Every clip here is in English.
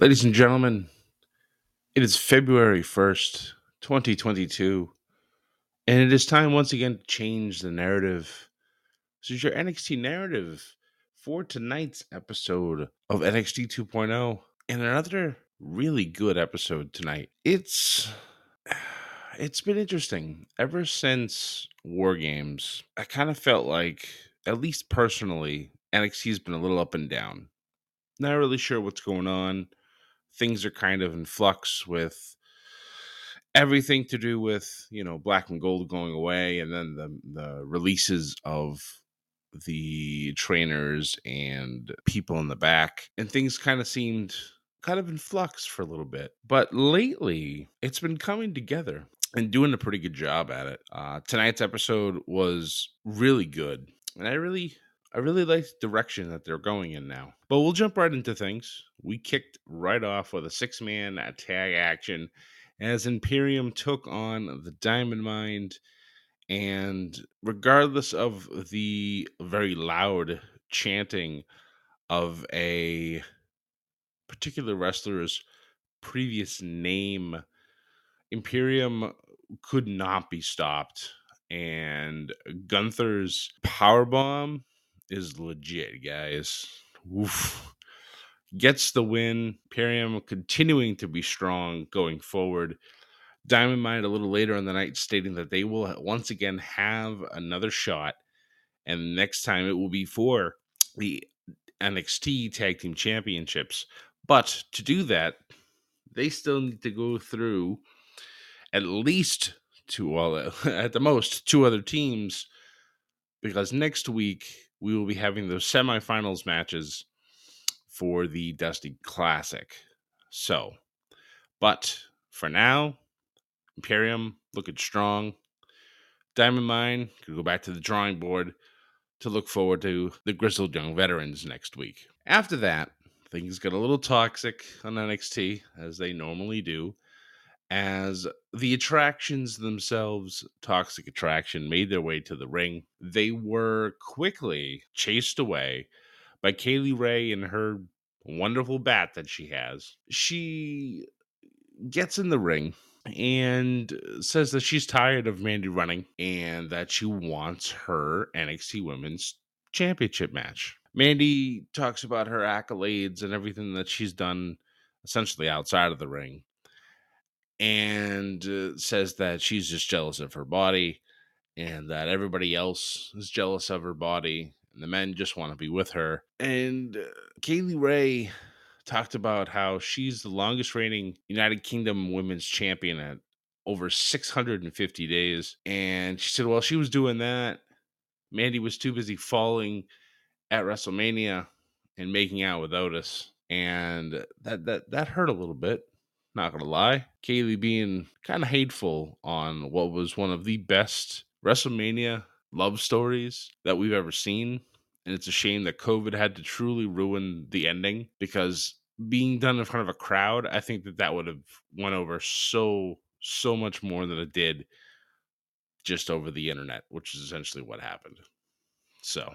Ladies and gentlemen, it is February 1st, 2022, and it is time once again to change the narrative. This is your NXT narrative for tonight's episode of NXT 2.0 and another really good episode tonight. It's it's been interesting ever since War Games. I kind of felt like at least personally NXT's been a little up and down. Not really sure what's going on things are kind of in flux with everything to do with you know black and gold going away and then the the releases of the trainers and people in the back and things kind of seemed kind of in flux for a little bit. But lately it's been coming together and doing a pretty good job at it. Uh, tonight's episode was really good and i really I really like the direction that they're going in now. But we'll jump right into things. We kicked right off with a six man uh, tag action as Imperium took on the Diamond Mine. And regardless of the very loud chanting of a particular wrestler's previous name, Imperium could not be stopped. And Gunther's power bomb is legit, guys. Oof. Gets the win. Imperium continuing to be strong going forward. Diamond Mine a little later in the night stating that they will once again have another shot, and next time it will be for the NXT Tag Team Championships. But to do that, they still need to go through at least two, well, at the most, two other teams, because next week we will be having those semifinals matches for the Dusty Classic. So, but for now, Imperium looking strong. Diamond Mine could go back to the drawing board to look forward to the Grizzled Young Veterans next week. After that, things got a little toxic on NXT, as they normally do as the attractions themselves, Toxic Attraction, made their way to the ring. They were quickly chased away by Kay Lee Ray and her wonderful bat that she has. She gets in the ring and says that she's tired of Mandy running and that she wants her NXT Women's Championship match. Mandy talks about her accolades and everything that she's done essentially outside of the ring and uh, says that she's just jealous of her body and that everybody else is jealous of her body and the men just want to be with her. And uh, Kay Lee Ray talked about how she's the longest reigning United Kingdom women's champion at over 650 days. And she said, while she was doing that, Mandy was too busy falling at WrestleMania and making out with Otis. And that that that hurt a little bit not gonna lie. Kaylee being kind of hateful on what was one of the best WrestleMania love stories that we've ever seen. And it's a shame that COVID had to truly ruin the ending because being done in front of a crowd, I think that that would have went over so, so much more than it did just over the internet, which is essentially what happened. So,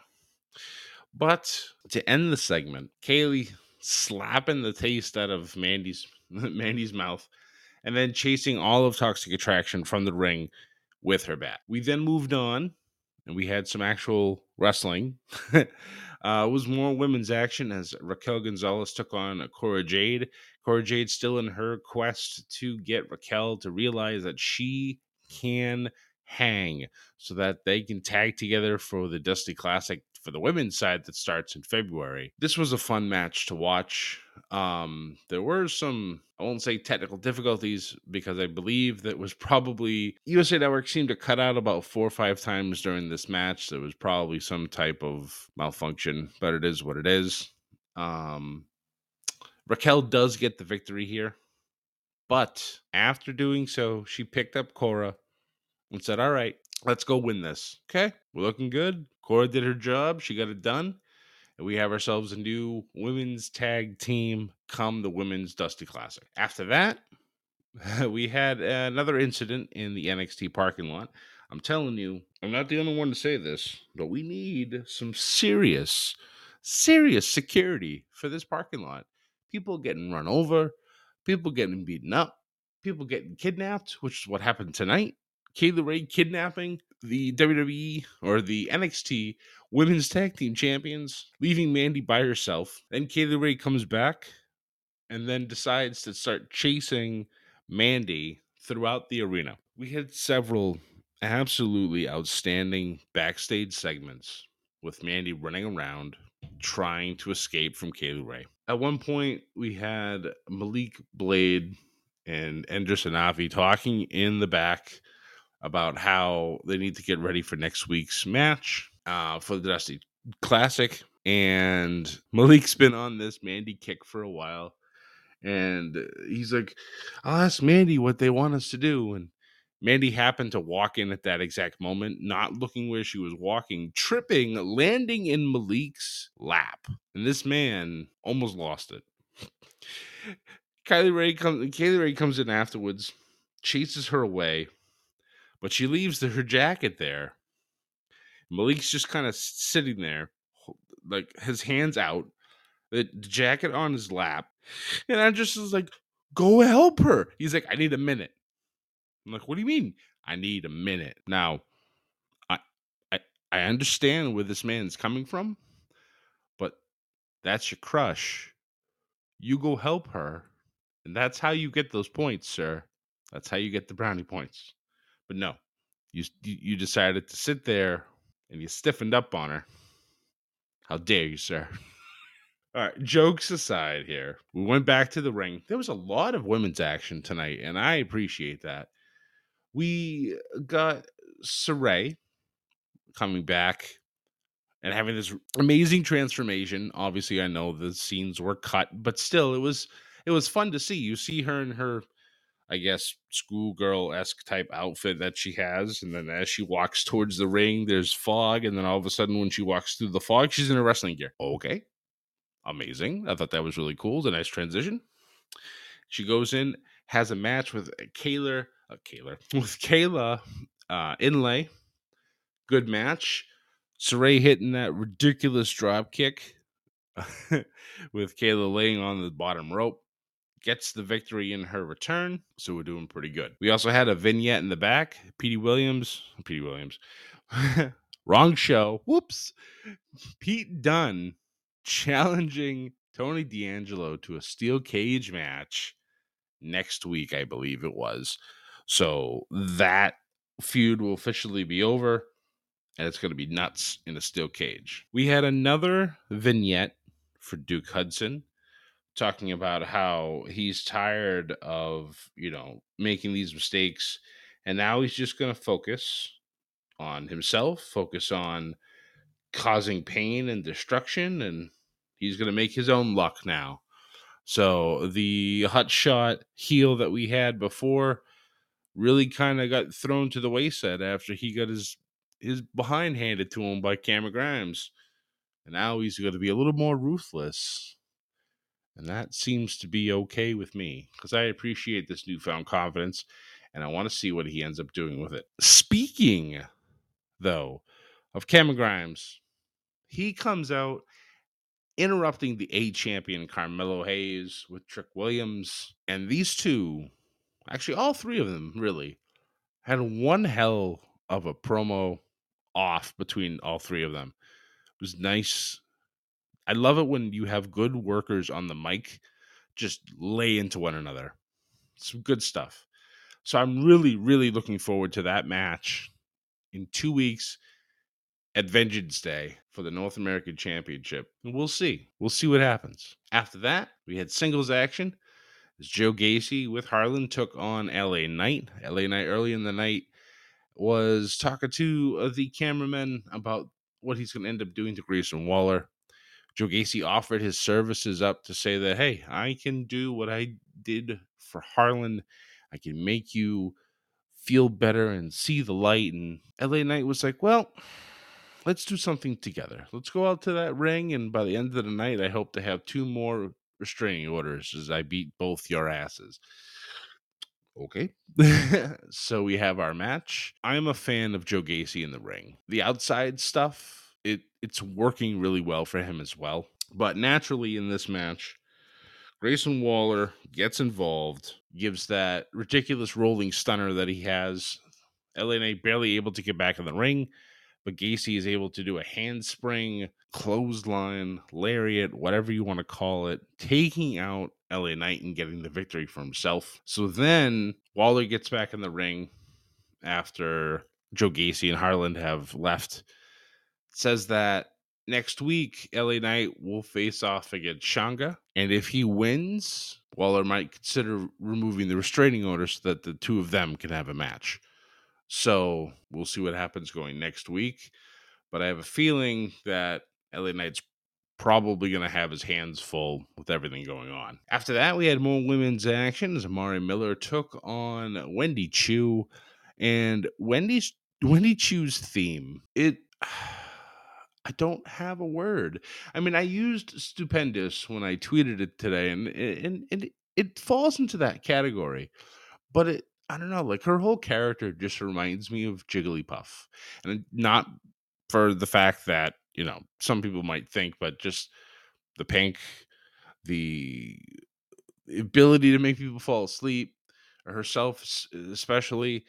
but to end the segment, Kaylee slapping the taste out of Mandy's Mandy's mouth and then chasing all of Toxic Attraction from the ring with her bat. We then moved on and we had some actual wrestling. uh, it was more women's action as Raquel Gonzalez took on Cora Jade. Cora Jade still in her quest to get Raquel to realize that she can hang so that they can tag together for the Dusty Classic for the women's side that starts in February. This was a fun match to watch. Um, there were some, I won't say technical difficulties because I believe that was probably USA Network seemed to cut out about four or five times during this match. There was probably some type of malfunction, but it is what it is. Um, Raquel does get the victory here, but after doing so, she picked up Cora and said, All right, let's go win this. Okay, we're looking good. Cora did her job, she got it done. We have ourselves a new women's tag team come the Women's Dusty Classic. After that, we had another incident in the NXT parking lot. I'm telling you, I'm not the only one to say this, but we need some serious, serious security for this parking lot. People getting run over, people getting beaten up, people getting kidnapped, which is what happened tonight. Kay Lee Ray kidnapping the WWE or the NXT Women's Tag Team Champions, leaving Mandy by herself. Then Kay Lee Ray comes back and then decides to start chasing Mandy throughout the arena. We had several absolutely outstanding backstage segments with Mandy running around trying to escape from Kay Lee Ray. At one point, we had Malik Blade and Enofé talking in the back about how they need to get ready for next week's match uh, for the Dusty Classic. And Malik's been on this Mandy kick for a while. And he's like, I'll ask Mandy what they want us to do. And Mandy happened to walk in at that exact moment, not looking where she was walking, tripping, landing in Malik's lap. And this man almost lost it. Kylie Ray comes Kay Lee Ray comes in afterwards, chases her away, but she leaves her jacket there. Malik's just kind of sitting there, like his hands out, the jacket on his lap, and I just was like, "Go help her." He's like, "I need a minute." I'm like, "What do you mean? I need a minute?" Now, I I I understand where this man's coming from, but that's your crush. You go help her, and that's how you get those points, sir. That's how you get the brownie points. But no, you you decided to sit there and you stiffened up on her. How dare you, sir? All right, jokes aside here, we went back to the ring. There was a lot of women's action tonight, and I appreciate that. We uh, got Sarray coming back and having this amazing transformation. Obviously, I know the scenes were cut, but still, it was it was fun to see. You see her in her I guess, schoolgirl esque type outfit that she has. And then as she walks towards the ring, there's fog. And then all of a sudden, when she walks through the fog, she's in a wrestling gear. Okay. Amazing. I thought that was really cool. The nice transition. She goes in, has a match with Kayla, uh, Kayla, with Kayla uh, Inlay. Good match. Sarray hitting that ridiculous drop kick with Kayla laying on the bottom rope gets the victory in her return. So we're doing pretty good. We also had a vignette in the back. Petey Williams, Petey Williams, wrong show. Whoops. Pete Dunn challenging Tony D'Angelo to a steel cage match next week, I believe it was. So that feud will officially be over and it's going to be nuts in a steel cage. We had another vignette for Duke Hudson talking about how he's tired of, you know, making these mistakes and now he's just going to focus on himself, focus on causing pain and destruction and he's going to make his own luck now. So the hot shot heel that we had before really kind of got thrown to the wayside after he got his his behind handed to him by Cameron Grimes. And now he's going to be a little more ruthless and that seems to be okay with me because I appreciate this newfound confidence and I want to see what he ends up doing with it. Speaking, though, of Cameron Grimes, he comes out interrupting the A champion Carmelo Hayes with Trick Williams. And these two actually, all three of them really had one hell of a promo off between all three of them. It was nice. I love it when you have good workers on the mic just lay into one another. Some good stuff. So I'm really, really looking forward to that match in two weeks at Vengeance Day for the North American Championship. And we'll see. We'll see what happens. After that, we had singles action as Joe Gacy with Harlan took on LA Knight. LA Knight early in the night was talking to uh, the cameraman about what he's going to end up doing to Grayson Waller. Joe Gacy offered his services up to say that, hey, I can do what I did for Harlan. I can make you feel better and see the light. And LA Knight was like, well, let's do something together. Let's go out to that ring. And by the end of the night, I hope to have two more restraining orders as I beat both your asses. Okay. so we have our match. I'm a fan of Joe Gacy in the ring. The outside stuff, it it's working really well for him as well. But naturally in this match, Grayson Waller gets involved, gives that ridiculous rolling stunner that he has. Knight barely able to get back in the ring, but Gacy is able to do a handspring, clothesline, lariat, whatever you want to call it, taking out LA Knight and getting the victory for himself. So then Waller gets back in the ring after Joe Gacy and Harlan have left. Says that next week, LA Knight will face off against Sanga. And if he wins, Waller might consider removing the restraining order so that the two of them can have a match. So we'll see what happens going next week. But I have a feeling that LA Knight's probably going to have his hands full with everything going on. After that, we had more women's action as Amari Miller took on Wendy Choo. And Wendy's Wendy Choo's theme, it don't have a word. I mean, I used stupendous when I tweeted it today, and and, and it falls into that category. But it, I don't know, like her whole character just reminds me of Jigglypuff, and not for the fact that you know some people might think, but just the pink, the ability to make people fall asleep, herself especially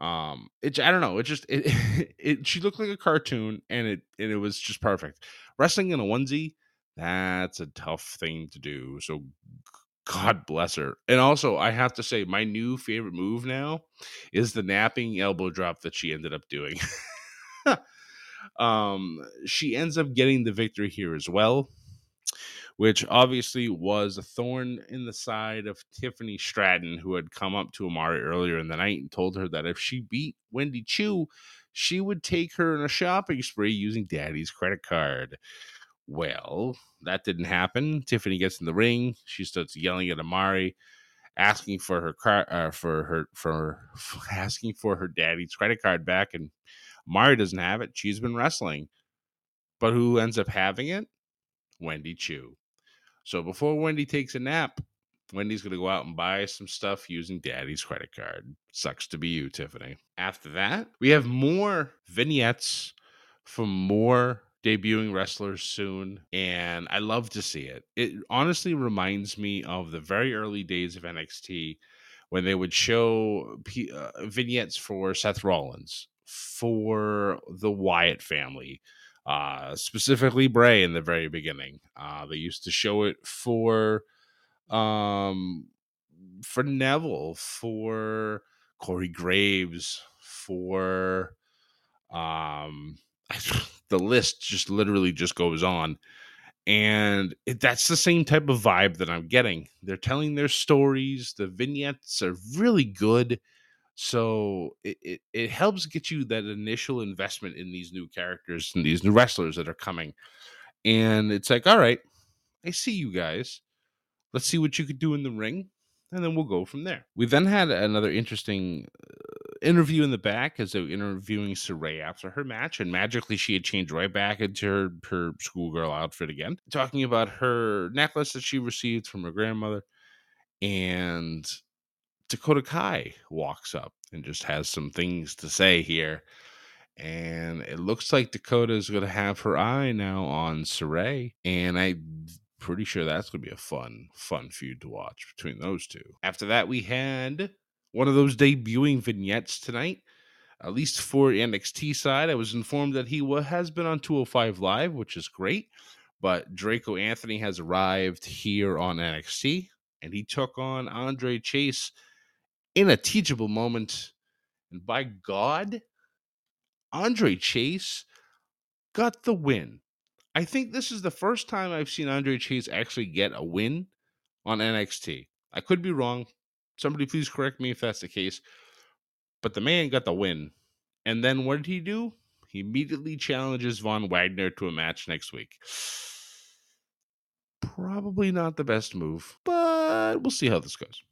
um it i don't know it just it, it she looked like a cartoon and it and it was just perfect. Wrestling in a onesie that's a tough thing to do so god bless her. And also i have to say my new favorite move now is the napping elbow drop that she ended up doing. Um she ends up getting the victory here as well which obviously was a thorn in the side of Tiffany Stratton, who had come up to Amari earlier in the night and told her that if she beat Wendy Choo, she would take her on a shopping spree using Daddy's credit card. Well, that didn't happen. Tiffany gets in the ring. She starts yelling at Amari, asking for her car, uh, for her for, asking for her daddy's credit card back, and Amari doesn't have it. She's been wrestling, but who ends up having it? Wendy Choo. So before Wendy takes a nap, Wendy's going to go out and buy some stuff using daddy's credit card. Sucks to be you, Tiffany. After that, we have more vignettes from more debuting wrestlers soon, and I love to see it. It honestly reminds me of the very early days of NXT when they would show P- uh, vignettes for Seth Rollins, for the Wyatt family, uh, specifically Bray in the very beginning. Uh, they used to show it for um, for Neville, for Corey Graves, for um, the list just literally just goes on. And it, that's the same type of vibe that I'm getting. They're telling their stories. The vignettes are really good so it, it, it helps get you that initial investment in these new characters and these new wrestlers that are coming. And it's like, all right, I see you guys. Let's see what you could do in the ring, and then we'll go from there. We then had another interesting uh, interview in the back as they were interviewing Sarray after her match, and magically she had changed right back into her, her schoolgirl outfit again, talking about her necklace that she received from her grandmother. And Dakota Kai walks up and just has some things to say here. And it looks like Dakota is going to have her eye now on Sarray. And I'm pretty sure that's going to be a fun, fun feud to watch between those two. After that, we had one of those debuting vignettes tonight, at least for NXT side. I was informed that he has been on 205 Live, which is great. But Draco Anthony has arrived here on NXT, and he took on Andre Chase in a teachable moment. And by God, Andre Chase got the win. I think this is the first time I've seen Andre Chase actually get a win on NXT. I could be wrong. Somebody please correct me if that's the case. But the man got the win. And then what did he do? He immediately challenges Von Wagner to a match next week. Probably not the best move, but we'll see how this goes.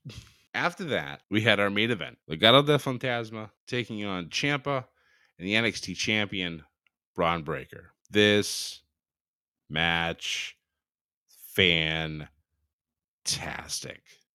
After that, we had our main event Legado del Fantasma taking on Ciampa and the NXT champion, Bron Breakker. This match, fantastic.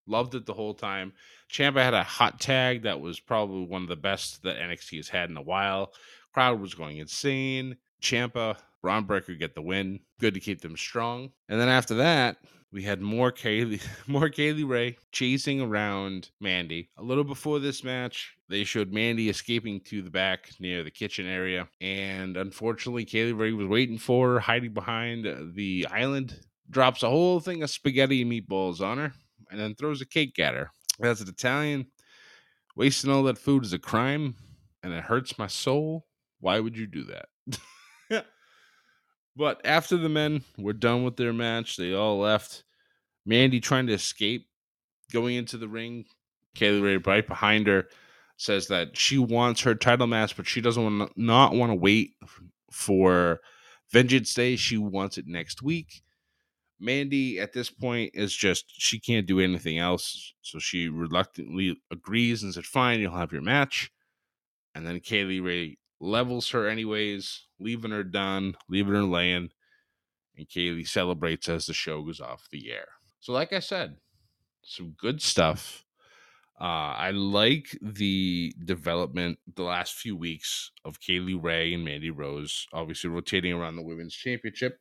Loved it the whole time. Ciampa had a hot tag that was probably one of the best that NXT has had in a while. Crowd was going insane. Ciampa, Bron Breakker get the win. Good to keep them strong. And then after that, we had more Kaylee, more Kay Lee Ray chasing around Mandy. A little before this match, they showed Mandy escaping to the back near the kitchen area, and unfortunately, Kay Lee Ray was waiting for her, hiding behind uh, the island. Drops a whole thing of spaghetti and meatballs on her, and then throws a cake at her. As an Italian, wasting all that food is a crime, and it hurts my soul. Why would you do that? but after the men were done with their match, they all left. Mandy trying to escape, going into the ring. Kay Lee Ray right behind her says that she wants her title match, but she doesn't want not want to wait for Vengeance Day. She wants it next week. Mandy at this point is just she can't do anything else, so she reluctantly agrees and said, "Fine, you'll have your match." And then Kay Lee Ray levels her anyways, leaving her done, leaving her laying, and Kaylee celebrates as the show goes off the air. So, like I said, some good stuff. Uh, I like the development the last few weeks of Kay Lee Ray and Mandy Rose, obviously rotating around the women's championship.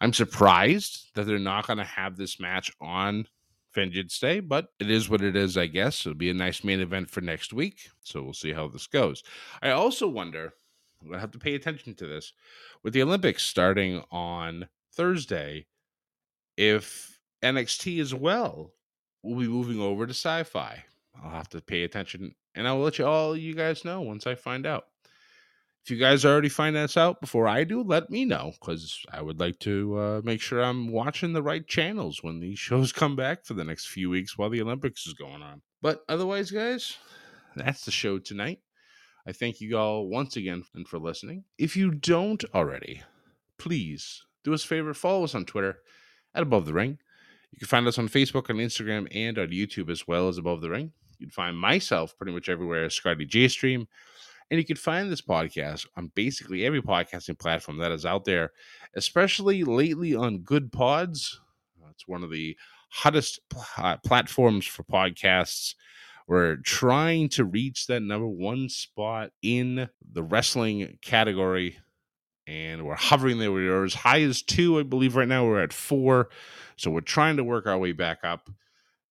I'm surprised that they're not going to have this match on Vengeance Day, but it is what it is, I guess. It'll be a nice main event for next week. So we'll see how this goes. I also wonder, I'm going to have to pay attention to this, with the Olympics starting on Thursday, if NXT as well will be moving over to Syfy. I'll have to pay attention and I will let you all you guys know once I find out. If you guys already find this out before I do, let me know because I would like to uh, make sure I'm watching the right channels when these shows come back for the next few weeks while the Olympics is going on. But otherwise, guys, that's the show tonight. I thank you all once again and for listening. If you don't already, please do us a favor, follow us on Twitter at Above the Ring. You can find us on Facebook, on Instagram, and on YouTube as well as Above the Ring. You can find myself pretty much everywhere as Scotty J Stream. And you can find this podcast on basically every podcasting platform that is out there, especially lately on Goodpods. It's one of the hottest pl- platforms for podcasts. We're trying to reach that number one spot in the wrestling category, and we're hovering there. We're as high as two, I believe, right now. We're at four. So we're trying to work our way back up.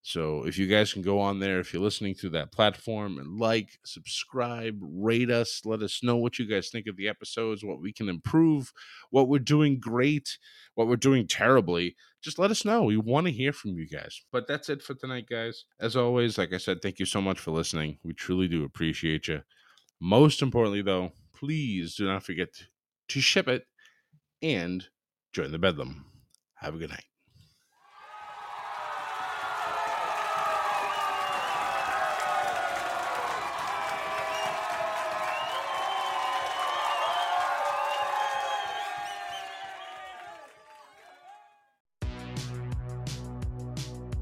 So if you guys can go on there, if you're listening through that platform and like, subscribe, rate us, let us know what you guys think of the episodes, what we can improve, what we're doing great, what we're doing terribly. Just let us know. We want to hear from you guys. But that's it for tonight, guys. As always, like I said, thank you so much for listening. We truly do appreciate you. Most importantly, though, please do not forget to ship it and join the bedlam. Have a good night.